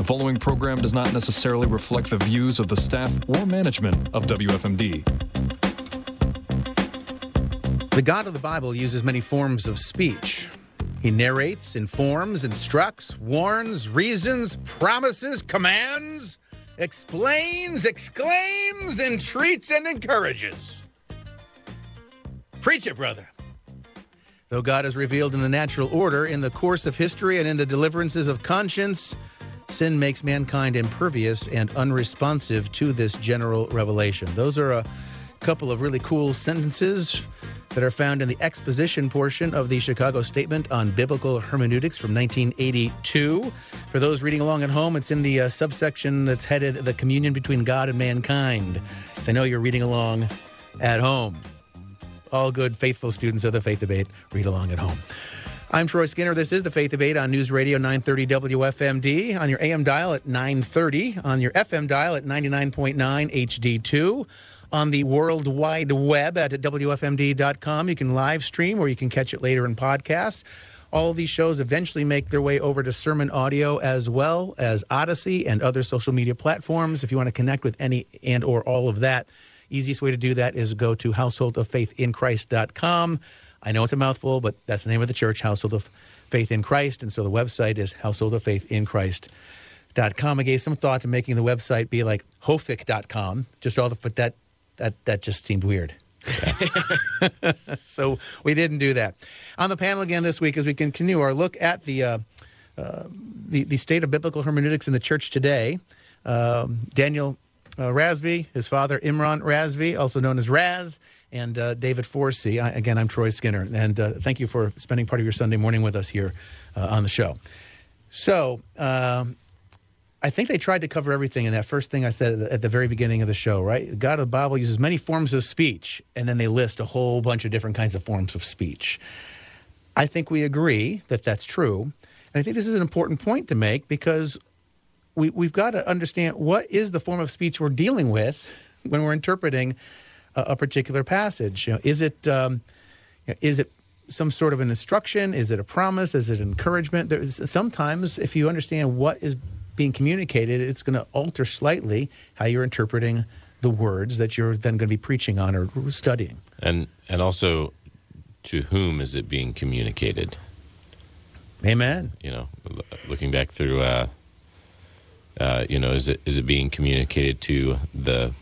The following program does not necessarily reflect the views of the staff or management of WFMD. The God of the Bible uses many forms of speech. He narrates, informs, instructs, warns, reasons, promises, commands, explains, exclaims, entreats, and encourages. Preach it, brother. Though God is revealed in the natural order, in the course of history, and in the deliverances of conscience, sin makes mankind impervious and unresponsive to this general revelation. Those are a couple of really cool sentences that are found in the exposition portion of the Chicago Statement on Biblical Hermeneutics from 1982. For those reading along at home, it's in the uh, subsection that's headed The Communion Between God and Mankind. So I know you're reading along at home. All good, faithful students of the Faith Debate, read along at home. I'm Troy Skinner. This is the Faith Debate on News Radio 930 WFMD, on your AM dial at 930, on your FM dial at 99.9 HD2 on the World Wide Web at WFMD.com. You can live stream or you can catch it later in podcast. All of these shows eventually make their way over to Sermon Audio as well as Odysee and other social media platforms. If you want to connect with any and or all of that, easiest way to do that is go to householdoffaithinchrist.com. I know it's a mouthful, but that's the name of the church, Household of Faith in Christ. And so the website is householdoffaithinchrist.com. I gave some thought to making the website be like hofic.com, just all the, but that, that, that just seemed weird. so we didn't do that. On the panel again this week, as we continue our look at the, uh, uh, the, the state of biblical hermeneutics in the church today, um, Daniel uh, Razvi, his father Imran Razvi, also known as Raz, and uh, David Forsey. I, again, I'm Troy Skinner, and uh, thank you for spending part of your Sunday morning with us here uh, on the show. So, um, I think they tried to cover everything in that first thing I said at the, at the very beginning of the show, right? God of the Bible uses many forms of speech, and then they list a whole bunch of different kinds of forms of speech. I think we agree that that's true. And I think this is an important point to make because we, we've got to understand what is the form of speech we're dealing with when we're interpreting a, a particular passage. You know, is it um, you know, is it some sort of an instruction? Is it a promise? Is it encouragement? There's, sometimes, if you understand what is being communicated, it's going to alter slightly how you're interpreting the words that you're then going to be preaching on or studying. And and also, to whom is it being communicated? Amen. You know, looking back through. Uh, uh, you know, is it is it being communicated to the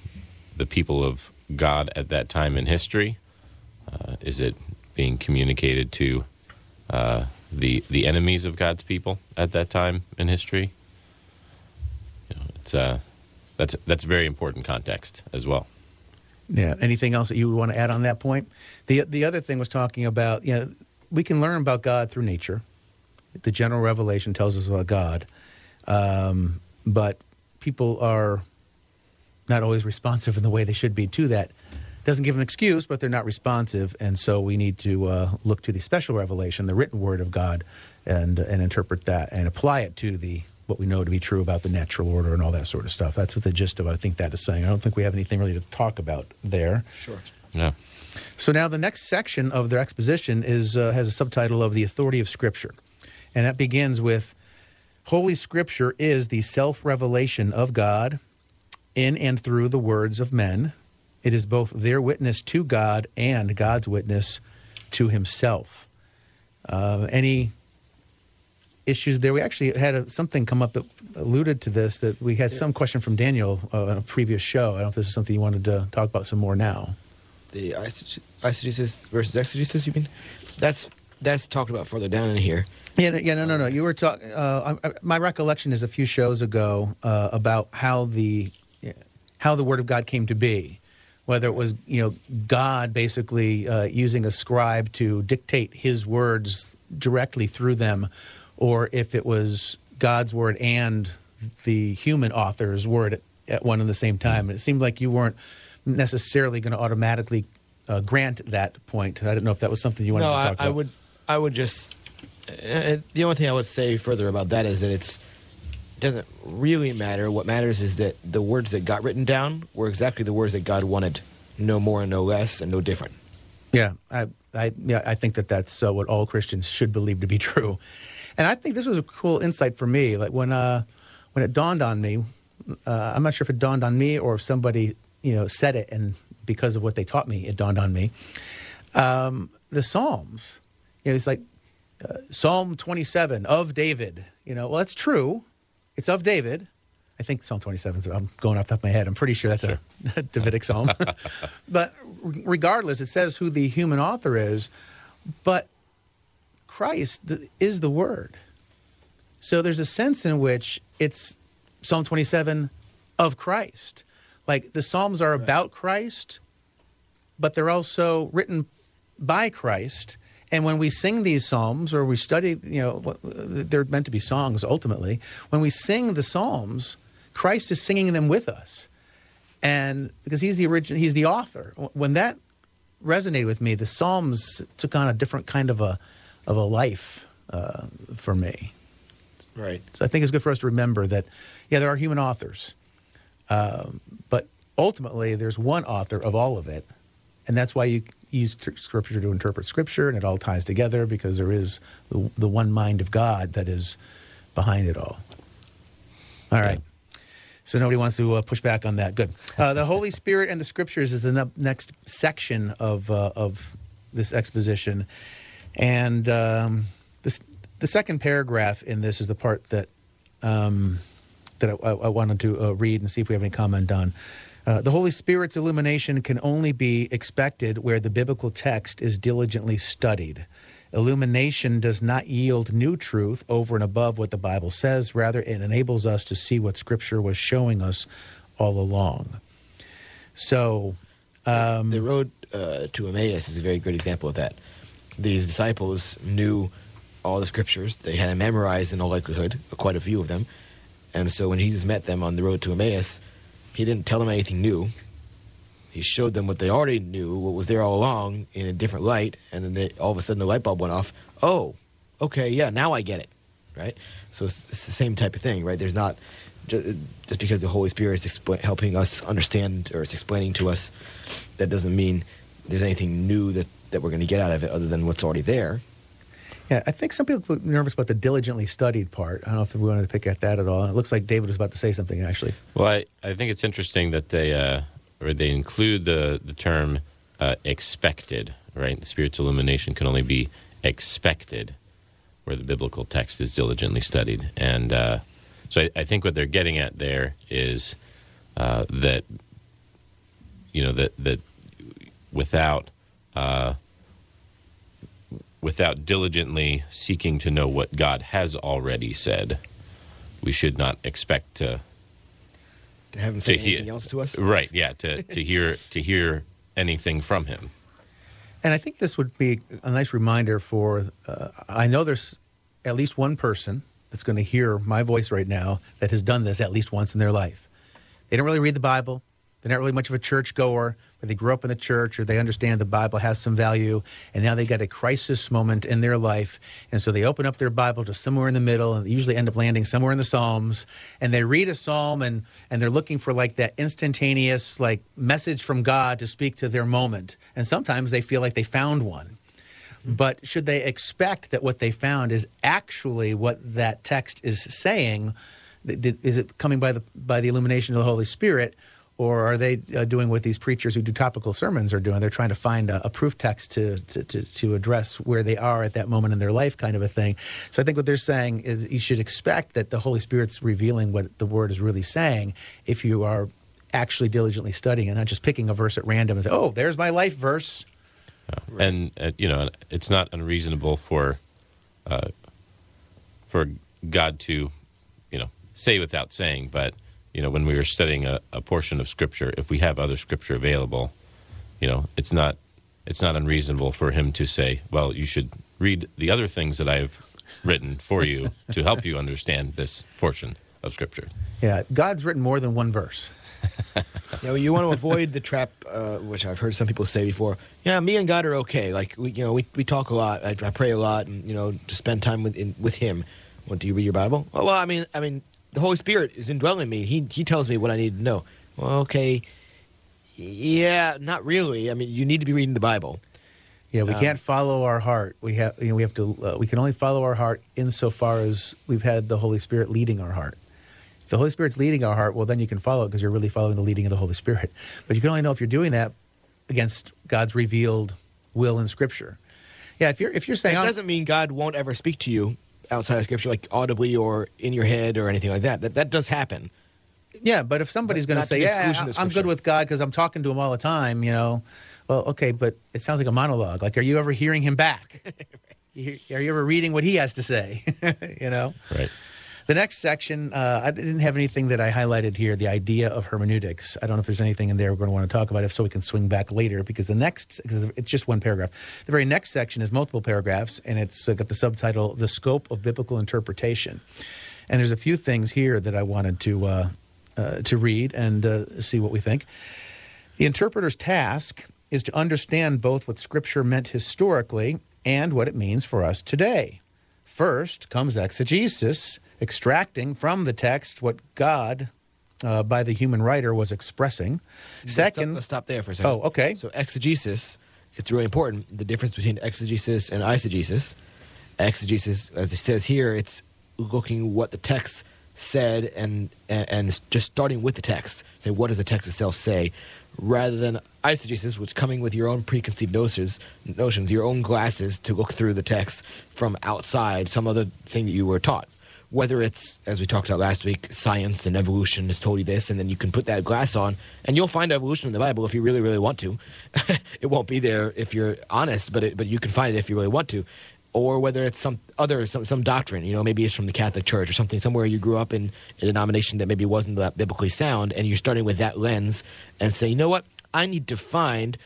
the people of God at that time in history? Uh, is it being communicated to uh, the the enemies of God's people at that time in history? You know, it's uh, that's that's very important context as well. Yeah. Anything else that you would want to add on that point? The the other thing was talking about you know we can learn about God through nature. The general revelation tells us about God. Um, but people are not always responsive in the way they should be to that. Doesn't give them an excuse, but they're not responsive, and so we need to uh, look to the special revelation, the written word of God, and and interpret that and apply it to the what we know to be true about the natural order and all that sort of stuff. That's what the gist of I think that is saying. I don't think we have anything really to talk about there. Sure. Yeah. So now the next section of their exposition is uh, has a subtitle of the authority of Scripture, and that begins with Holy Scripture is the self revelation of God in and through the words of men. It is both their witness to God and God's witness to Himself. Uh, any issues there? We actually had a, something come up that alluded to this. That we had some question from Daniel uh, on a previous show. I don't know if this is something you wanted to talk about some more now. The eisegesis versus exegesis, you mean? That's that's talked about further down in here. Yeah, yeah, no, no, no. You were talking. Uh, my recollection is a few shows ago uh, about how the how the Word of God came to be, whether it was you know God basically uh, using a scribe to dictate His words directly through them, or if it was God's word and the human author's word at, one and the same time. And it seemed like you weren't necessarily going to automatically uh, grant that point. I don't know if that was something you wanted no, to talk I, about. I would, I would just. Uh, the only thing I would say further about that is that it's doesn't really matter. What matters is that the words that got written down were exactly the words that God wanted, no more and no less, and no different. Yeah, I, I, yeah, I think that that's uh, what all Christians should believe to be true, and I think this was a cool insight for me. Like when, uh, when it dawned on me, uh, I'm not sure if it dawned on me or if somebody you know said it, and because of what they taught me, it dawned on me. Um, the Psalms, you know, it's like uh, Psalm 27 of David. You know, well, that's true. It's of David. I think Psalm 27 is, I'm going off the top of my head. I'm pretty sure that's a Davidic psalm. but regardless, it says who the human author is. But Christ is the Word. So there's a sense in which it's Psalm 27 of Christ. Like the Psalms are about Christ, but they're also written by Christ. And when we sing these psalms or we study, you know, they're meant to be songs ultimately. When we sing the psalms, Christ is singing them with us. And because he's the original, he's the author. When that resonated with me, the psalms took on a different kind of a of a life uh, for me. Right. So I think it's good for us to remember that, yeah, there are human authors, um, but ultimately there's one author of all of it, and that's why you use scripture to interpret scripture, and it all ties together because there is the, the one mind of God that is behind it all. All right. So nobody wants to uh, push back on that. Good. Uh, the Holy Spirit and the Scriptures is the ne- next section of uh, of this exposition, and um, this, the second paragraph in this is the part that um, that I, I, wanted to uh, read and see if we have any comment on. Uh, the Holy Spirit's illumination can only be expected where the biblical text is diligently studied. Illumination does not yield new truth over and above what the Bible says. Rather, it enables us to see what Scripture was showing us all along. So, um, the road uh, to Emmaus is a very good example of that these disciples knew all the scriptures. They had them memorized in all likelihood, quite a few of them. And so when Jesus met them on the road to Emmaus, he didn't tell them anything new. He showed them what they already knew, what was there all along, in a different light. And then they, all of a sudden the light bulb went off. Oh, okay, yeah, now I get it. Right? So it's, it's the same type of thing, right? There's not just because the Holy Spirit is expl- helping us understand or it's explaining to us, that doesn't mean there's anything new that that we're going to get out of it other than what's already there. Yeah, I think some people are nervous about the diligently studied part. I don't know if we wanted to pick at that at all. It looks like David was about to say something, actually. Well, I, I think it's interesting that they uh, or they include the the term uh, expected. Right, the Spirit's illumination can only be expected, where the biblical text is diligently studied. And uh, so I, I, think what they're getting at there is uh, that you know that that without uh, without diligently seeking to know what God has already said, we should not expect to to have him say anything hear, else to us. Right? Yeah. To to hear to hear anything from him. And I think this would be a nice reminder for. Uh, I know there's at least one person that's going to hear my voice right now that has done this at least once in their life. They don't really read the Bible. They're not really much of a church goer but they grew up in the church or they understand the Bible has some value, and now they got a crisis moment in their life. And so they open up their Bible to somewhere in the middle, and they usually end up landing somewhere in the Psalms. And they read a psalm and, and they're looking for like that instantaneous like message from God to speak to their moment. And sometimes they feel like they found one. But should they expect that what they found is actually what that text is saying? Is it coming by the by the illumination of the Holy Spirit? Or are they uh, doing what these preachers who do topical sermons are doing? They're trying to find a, a proof text to, to, to, to, address where they are at that moment in their life, kind of a thing. So I think what they're saying is you should expect that the Holy Spirit's revealing what the Word is really saying if you are actually diligently studying and not just picking a verse at random and say, oh, there's my life verse. Right. And, uh, you know, it's not unreasonable for, uh, for God to, you know, say without saying, but – you know, when we were studying a, a portion of scripture, if we have other scripture available, you know, it's not it's not unreasonable for him to say, well, you should read the other things that I've written for you to help you understand this portion of scripture. Yeah, God's written more than one verse. you know, you want to avoid the trap, uh, which I've heard some people say before. Yeah, me and God are okay. Like, we, you know, we, we talk a lot. I, I pray a lot, and you know, to spend time with in, with Him. What do you read your Bible? Well, well, I mean, I mean, the Holy Spirit is indwelling me. He he tells me what I need to know. Well, okay, yeah, not really. I mean, you need to be reading the Bible. Yeah, we um, can't follow our heart. We have you know, we have to uh, we can only follow our heart insofar as we've had the Holy Spirit leading our heart. the Holy Spirit's leading our heart, well, then you can follow it because you're really following the leading of the Holy Spirit. But you can only know if you're doing that against God's revealed will in Scripture. Yeah, if you're if you're saying It doesn't mean God won't ever speak to you outside of Scripture, like audibly or in your head or anything like that. That that does happen. Yeah, but if somebody's going to say, "Yeah, exclusion I'm good with God because I'm talking to him all the time," you know, well, okay, but it sounds like a monologue. Like, are you ever hearing him back? You- are you ever reading what he has to say? you know. Right. The next section, uh, I didn't have anything that I highlighted here. The idea of hermeneutics. I don't know if there's anything in there we're going to want to talk about. If so, we can swing back later because the next, because it's just one paragraph. The very next section is multiple paragraphs, and it's uh, got the subtitle "The Scope of Biblical Interpretation." And there's a few things here that I wanted to uh, uh, to read and uh, see what we think. The interpreter's task is to understand both what Scripture meant historically and what it means for us today. First comes exegesis, extracting from the text what God, uh, by the human writer, was expressing. Let's stop- Second, let's stop there for a second. Oh, okay. So exegesis, it's really important. The difference between exegesis and eisegesis. Exegesis, as it says here, it's looking what the text said and, and and just starting with the text. Say what does the text itself say, rather than eisegesis, which coming with your own preconceived notions, notions, your own glasses to look through the text from outside some other thing that you were taught whether it's as we talked about last week science and evolution has told you this and then you can put that glass on and you'll find evolution in the bible if you really really want to. It won't be there if you're honest but it, but you can find it if you really want to. Or whether it's some other some, some doctrine you know maybe it's from the catholic church or something somewhere you grew up in a denomination that maybe wasn't that biblically sound and you're starting with that lens and say you know what? I need to find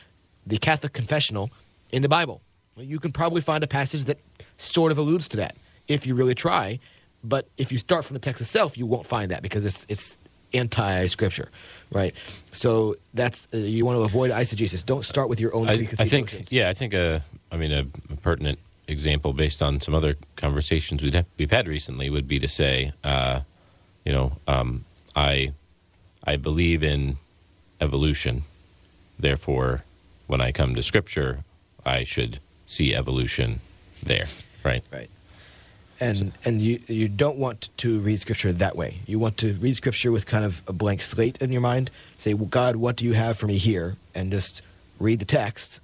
the catholic confessional in the bible. You can probably find a passage that sort of alludes to that if you really try but if you start from the text itself, you won't find that because it's it's anti-scripture, right? So that's uh, you want to avoid eisegesis. Don't start with your own I, I think, notions. yeah, I think, uh, I mean, a, a pertinent example based on some other conversations we've had, we've had recently would be to say, uh, you know, um, I, I believe in evolution. Therefore, when I come to Scripture, I should see evolution there, right? Right. And and you you don't want to read scripture that way. You want to read scripture with kind of a blank slate in your mind. Say, well, God, what do you have for me here? And just read the text.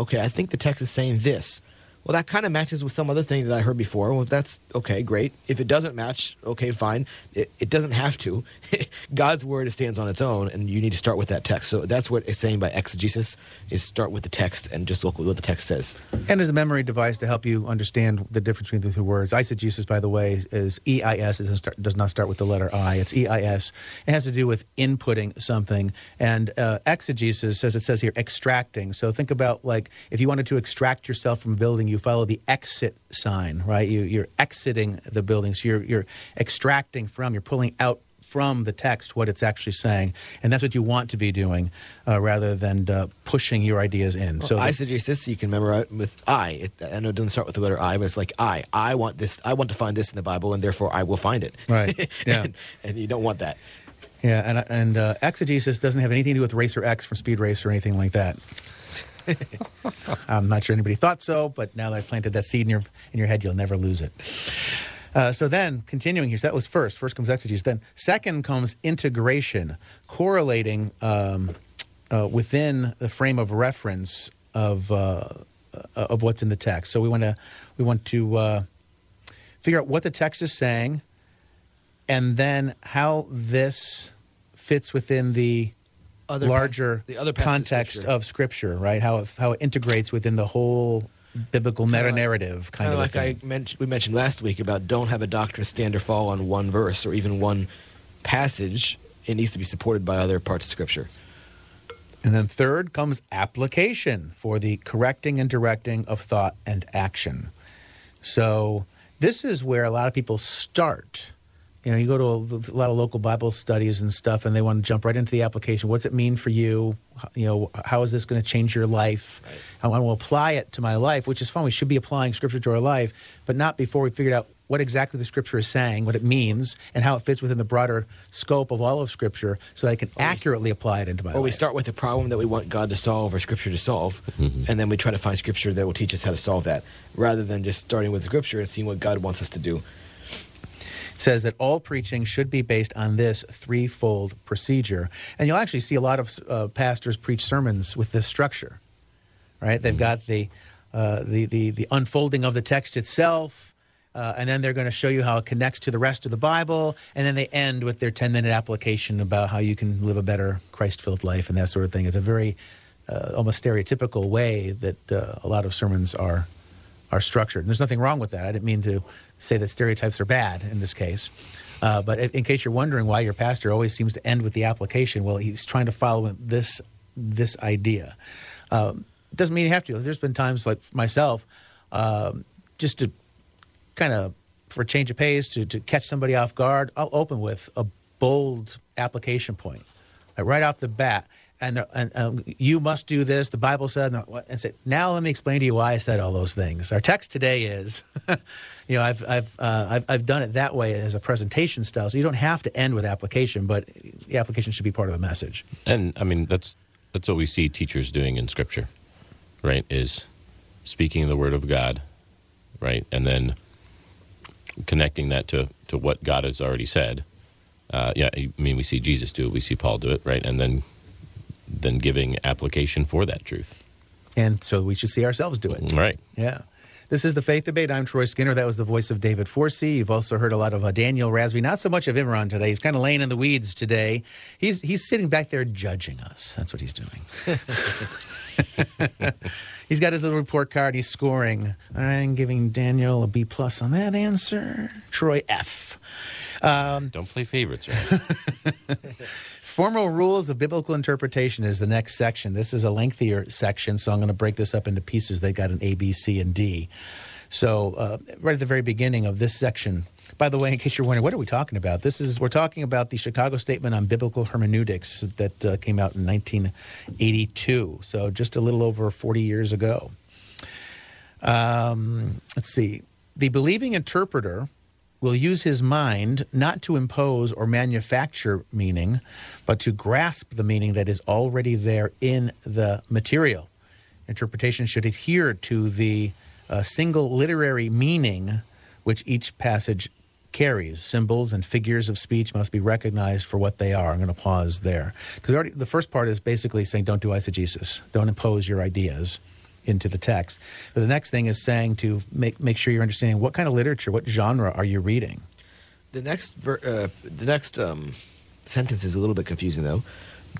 Okay, I think the text is saying this. Well, that kind of matches with some other thing that I heard before. Well, that's okay, great. If it doesn't match, okay, fine. It, it doesn't have to. God's word stands on its own, and you need to start with that text. So that's what it's saying by exegesis: is start with the text and just look at what the text says. and as a memory device to help you understand the difference between the two words. Eisegesis, by the way, is E I S. It does not start with the letter I. It's E I S. It has to do with inputting something. And uh, exegesis, as it says here, extracting. So think about like if you wanted to extract yourself from building, you follow the exit sign, right? You, you're exiting the building. So you're, you're extracting from, you're pulling out from the text what it's actually saying. And that's what you want to be doing uh, rather than uh, pushing your ideas in. So so the- eisegesis, you can memorize with I. It, I know it doesn't start with the letter I, but it's like I. I want this. I want to find this in the Bible, and therefore I will find it. Right, yeah. and, and you don't want that. Yeah, and and uh, exegesis doesn't have anything to do with Racer X from Speed Racer or anything like that. I'm not sure anybody thought so, but now that I've planted that seed in your in your head, you'll never lose it. Uh, so then, continuing here, so that was first. First comes exegesis. Then, second comes integration, correlating um, uh, within the frame of reference of uh, of what's in the text. So we want to we want to uh, figure out what the text is saying, and then how this fits within the Other larger pas- the other context Scripture. of Scripture, right? How it, how it integrates within the whole biblical meta narrative kind Kind of of like thing. I mentioned, we mentioned last week about don't have a doctrine stand or fall on one verse or even one passage. It needs to be supported by other parts of Scripture. And then third comes application for the correcting and directing of thought and action. So this is where a lot of people start. You know, you go to a, a lot of local Bible studies and stuff, and they want to jump right into the application. What's it mean for you? You know, how is this going to change your life? I want to apply it to my life, which is fun. We should be applying Scripture to our life, but not before we figured out what exactly the Scripture is saying, what it means, and how it fits within the broader scope of all of Scripture, so that I can accurately apply it into my Or life. Or we start with a problem that we want God to solve or Scripture to solve, mm-hmm. and then we try to find Scripture that will teach us how to solve that, rather than just starting with Scripture and seeing what God wants us to do. Says that all preaching should be based on this threefold procedure. And you'll actually see a lot of uh, pastors preach sermons with this structure, right? They've got the, uh, the, the, the unfolding of the text itself. Uh, and then they're going to show you how it connects to the rest of the Bible, and then they end with their ten-minute application about how you can live a better Christ-filled life and that sort of thing. It's a very uh, almost stereotypical way that uh, a lot of sermons are are structured. And there's nothing wrong with that. I didn't mean to say that stereotypes are bad in this case. Uh, but in case you're wondering why your pastor always seems to end with the application, well, he's trying to follow this this idea. Um, doesn't mean you have to. There's been times like myself, um, just to kind of for a change of pace to, to catch somebody off guard, I'll open with a bold application point like right off the bat. And, and um, you must do this. The Bible said, and say, now let me explain to you why I said all those things. Our text today is, you know, I've I've, uh, I've I've done it that way as a presentation style. So you don't have to end with application, but the application should be part of the message. And I mean, that's that's what we see teachers doing in Scripture, right? Is speaking the Word of God, right, and then connecting that to, to what God has already said. Uh, yeah, I mean, we see Jesus do it, we see Paul do it, right? And then then giving application for that truth. And so we should see ourselves do it. Right. Yeah. This is the Faith Debate. I'm Troy Skinner. That was the voice of David Forsey. You've also heard a lot of uh, Daniel Razvi. Not so much of Imran today. He's kind of laying in the weeds today. He's he's sitting back there judging us. That's what he's doing. he's got his little report card. He's scoring. I'm giving Daniel a B plus on that answer. Troy F. Um, Don't play favorites, right? Formal rules of biblical interpretation is the next section. This is a lengthier section, so I'm going to break this up into pieces. They got an A, B, C, and D. So, uh, right at the very beginning of this section, by the way, in case you're wondering, what are we talking about? This is we're talking about the Chicago Statement on Biblical Hermeneutics that uh, came out in 1982. So just a little over 40 years ago. Um, let's see. The believing interpreter will use his mind not to impose or manufacture meaning, but to grasp the meaning that is already there in the material. Interpretation should adhere to the uh, single literary meaning which each passage carries. Symbols and figures of speech must be recognized for what they are. I'm going to pause there. Because the first part is basically saying, don't do eisegesis, don't impose your ideas into the text. But the next thing is saying to make, make sure you're understanding what kind of literature, what genre are you reading? The next, ver- uh, the next um, sentence is a little bit confusing, though.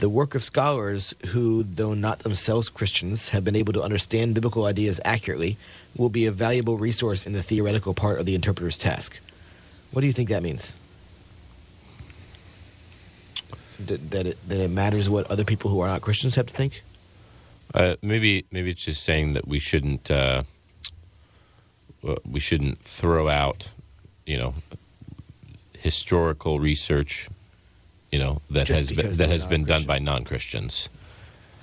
The work of scholars who, though not themselves Christians, have been able to understand biblical ideas accurately will be a valuable resource in the theoretical part of the interpreter's task. What do you think that means? That, that, it, that it matters what other people who are not Christians have to think? Uh, maybe maybe it's just saying that we shouldn't uh, we shouldn't throw out you know historical research you know that just has been, that has been done by non Christians.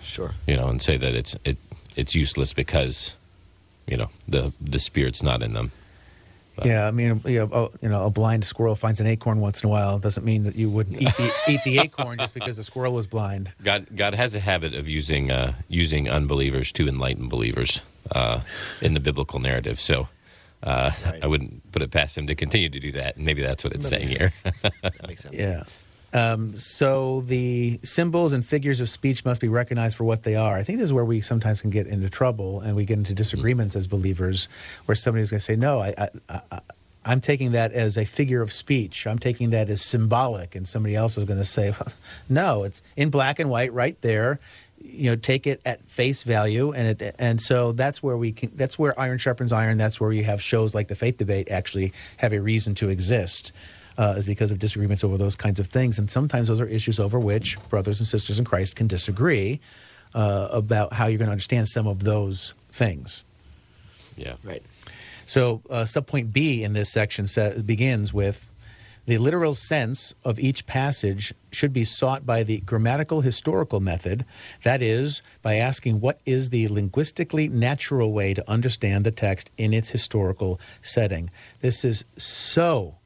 Sure. You know, and say that it's it it's useless because you know the the spirit's not in them. But. Yeah, I mean, you know, you know, a blind squirrel finds an acorn once in a while. Doesn't mean that you wouldn't eat the, eat the acorn just because the squirrel was blind. God, God has a habit of using uh, using unbelievers to enlighten believers uh, in the biblical narrative. So. Uh, right. I wouldn't put it past him to continue to do that. And maybe that's what it's that saying here. that makes sense. Yeah. Um, so the symbols and figures of speech must be recognized for what they are. I think this is where we sometimes can get into trouble and we get into disagreements as believers, where somebody's going to say, "No, I, I'm taking that as a figure of speech. I'm taking that as symbolic," and somebody else is going to say, "No, it's in black and white, right there." You know, take it at face value, and it, and so that's where we can. That's where iron sharpens iron. That's where you have shows like the faith debate actually have a reason to exist uh, is because of disagreements over those kinds of things. And sometimes those are issues over which brothers and sisters in Christ can disagree uh, about how you're going to understand some of those things. Yeah. Right. So, uh, subpoint B in this section sa- begins with the literal sense of each passage should be sought by the grammatical historical method, that is, by asking what is the linguistically natural way to understand the text in its historical setting. This is so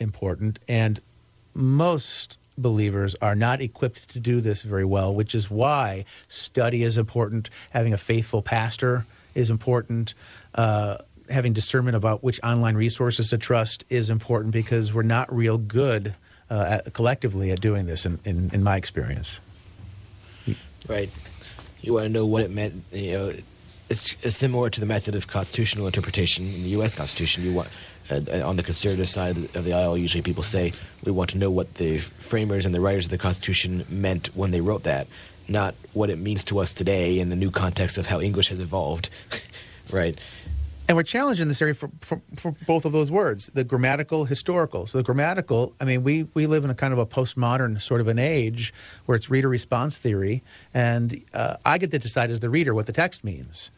important, and most believers are not equipped to do this very well, which is why study is important. Having a faithful pastor is important. Uh, having discernment about which online resources to trust is important because we're not real good uh, at, collectively at doing this, in, in, in my experience. Right. You want to know what it meant. You know, it's, it's similar to the method of constitutional interpretation in the U.S. Constitution. You want uh, on the conservative side of the aisle, usually people say we want to know what the framers and the writers of the Constitution meant when they wrote that, not what it means to us today in the new context of how English has evolved. right. And we're challenged in this area for, for, for, both of those words, the grammatical, historical. So the grammatical, I mean, we, we live in a kind of a postmodern sort of an age where it's reader response theory, and uh, I get to decide as the reader what the text means.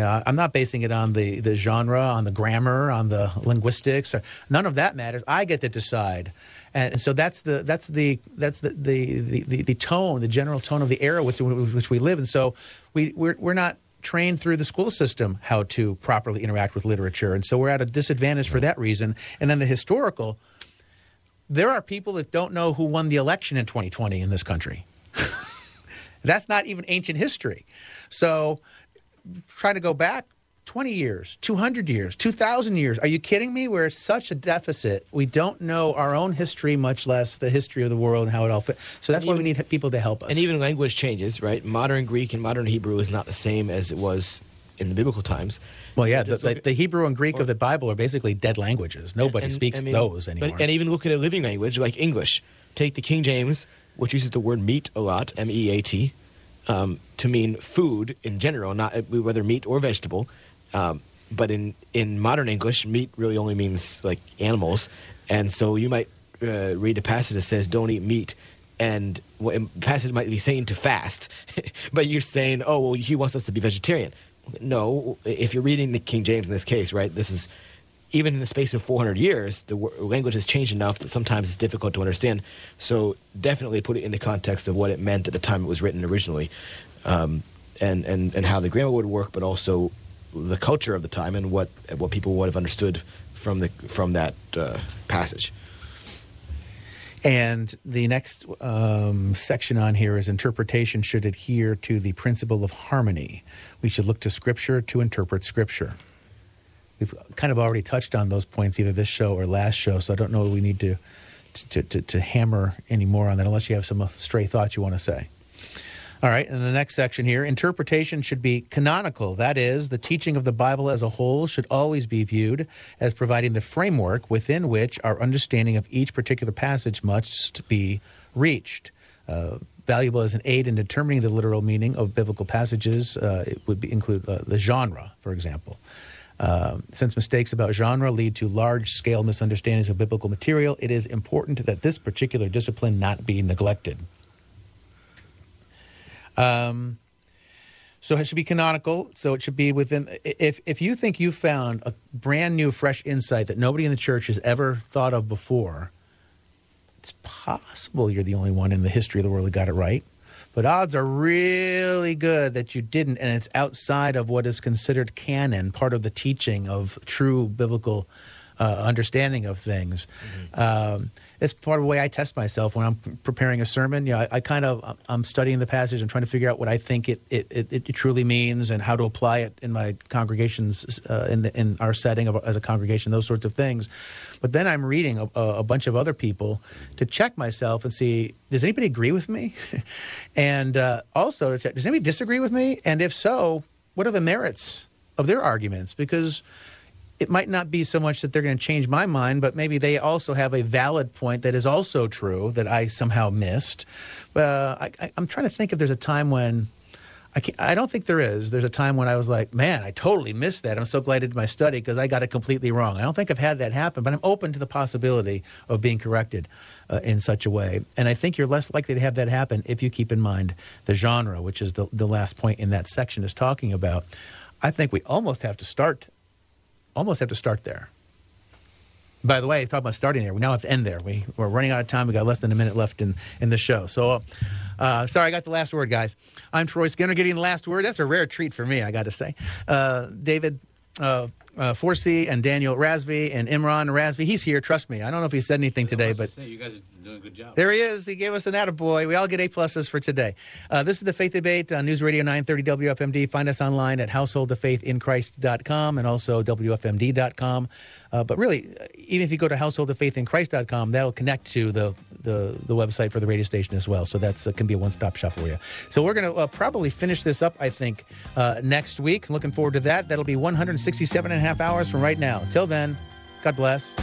Know, I'm not basing it on the, the genre, on the grammar, on the linguistics. Or, none of that matters. I get to decide, and so that's the that's the that's the the, the, the tone, the general tone of the era with which we live. And so we we're, we're not trained through the school system how to properly interact with literature. And so we're at a disadvantage for that reason. And then the historical, there are people that don't know who won the election in 2020 in this country. That's not even ancient history. So trying to go back 20 years, 200 years, 2,000 years. Are you kidding me? We're such a deficit. We don't know our own history, much less the history of the world and how it all fits. So that's even, why we need people to help us. And even language changes, right? Modern Greek and modern Hebrew is not the same as it was in the biblical times. Well, yeah, the, the, the, Hebrew and Greek or, of the Bible are basically dead languages. Nobody and, speaks I mean, those anymore. But, and even look at a living language like English. Take the King James, which uses the word meat a lot, M E A T, um, to mean food in general, not whether meat or vegetable. Um, but in, in modern English, meat really only means like animals. And so you might uh, read a passage that says, don't eat meat. And what a passage might be saying to fast, but you're saying, oh, well, he wants us to be vegetarian. No, if you're reading the King James in this case, right, this is even in the space of 400 years, the language has changed enough that sometimes it's difficult to understand. So definitely put it in the context of what it meant at the time it was written originally, um, and, and, and how the grammar would work, but also the culture of the time and what what people would have understood from the from that uh, passage. And the next um, section on here is interpretation should adhere to the principle of harmony. We should look to Scripture to interpret Scripture. We've kind of already touched on those points either this show or last show, so I don't know we need to to, to, to hammer any more on that unless you have some stray thoughts you want to say. All right, in the next section here, interpretation should be canonical. That is, the teaching of the Bible as a whole should always be viewed as providing the framework within which our understanding of each particular passage must be reached. Uh, valuable as an aid in determining the literal meaning of biblical passages, uh, it would be, include uh, the genre, for example. Uh, since mistakes about genre lead to large scale misunderstandings of biblical material, it is important that this particular discipline not be neglected. Um, so it should be canonical. So it should be within. If if you think you found a brand new, fresh insight that nobody in the church has ever thought of before, it's possible you're the only one in the history of the world that got it right. But odds are really good that you didn't, and it's outside of what is considered canon, part of the teaching of true biblical uh, understanding of things. Mm-hmm. Um, it's part of the way I test myself when I'm preparing a sermon. You know, I, I, kind of I'm studying the passage. I'm trying to figure out what I think it it, it, it truly means and how to apply it in my congregations uh, in the, in our setting of, as a congregation. Those sorts of things. But then I'm reading a, a bunch of other people to check myself and see does anybody agree with me, and uh, also check does anybody disagree with me, and if so, what are the merits of their arguments because it might not be so much that they're going to change my mind, but maybe they also have a valid point that is also true that I somehow missed. Uh, I, am trying to think if there's a time when I, I don't think there is. There's a time when I was like, man, I totally missed that. I'm so glad I did my study because I got it completely wrong. I don't think I've had that happen, but I'm open to the possibility of being corrected uh, in such a way. And I think you're less likely to have that happen if you keep in mind the genre, which is the, the last point in that section is talking about. I think we almost have to start almost have to start there. By the way, talk about starting there. We now have to end there. We, we're running out of time. We got less than a minute left in, in the show. So, uh, sorry, I got the last word, guys. I'm Troy Skinner getting the last word. That's a rare treat for me, I got to say. Uh, David, uh, uh, Forsey and Daniel Razvi and Imran Razvi. He's here. Trust me. I don't know if he said anything today, but say, you guys are doing a good job. there he is. He gave us an attaboy. We all get A pluses for today. Uh, this is the Faith Debate on News Radio 930 WFMD. Find us online at householdoffaithinchrist.com and also WFMD.com. Uh, but really, even if you go to householdoffaithinchrist.com, that'll connect to the, the, the website for the radio station as well. So that uh, can be a one stop shop for you. So we're going to uh, probably finish this up, I think, uh, next week. Looking forward to that. That'll be 167 and a half hours from right now. Till then, God bless.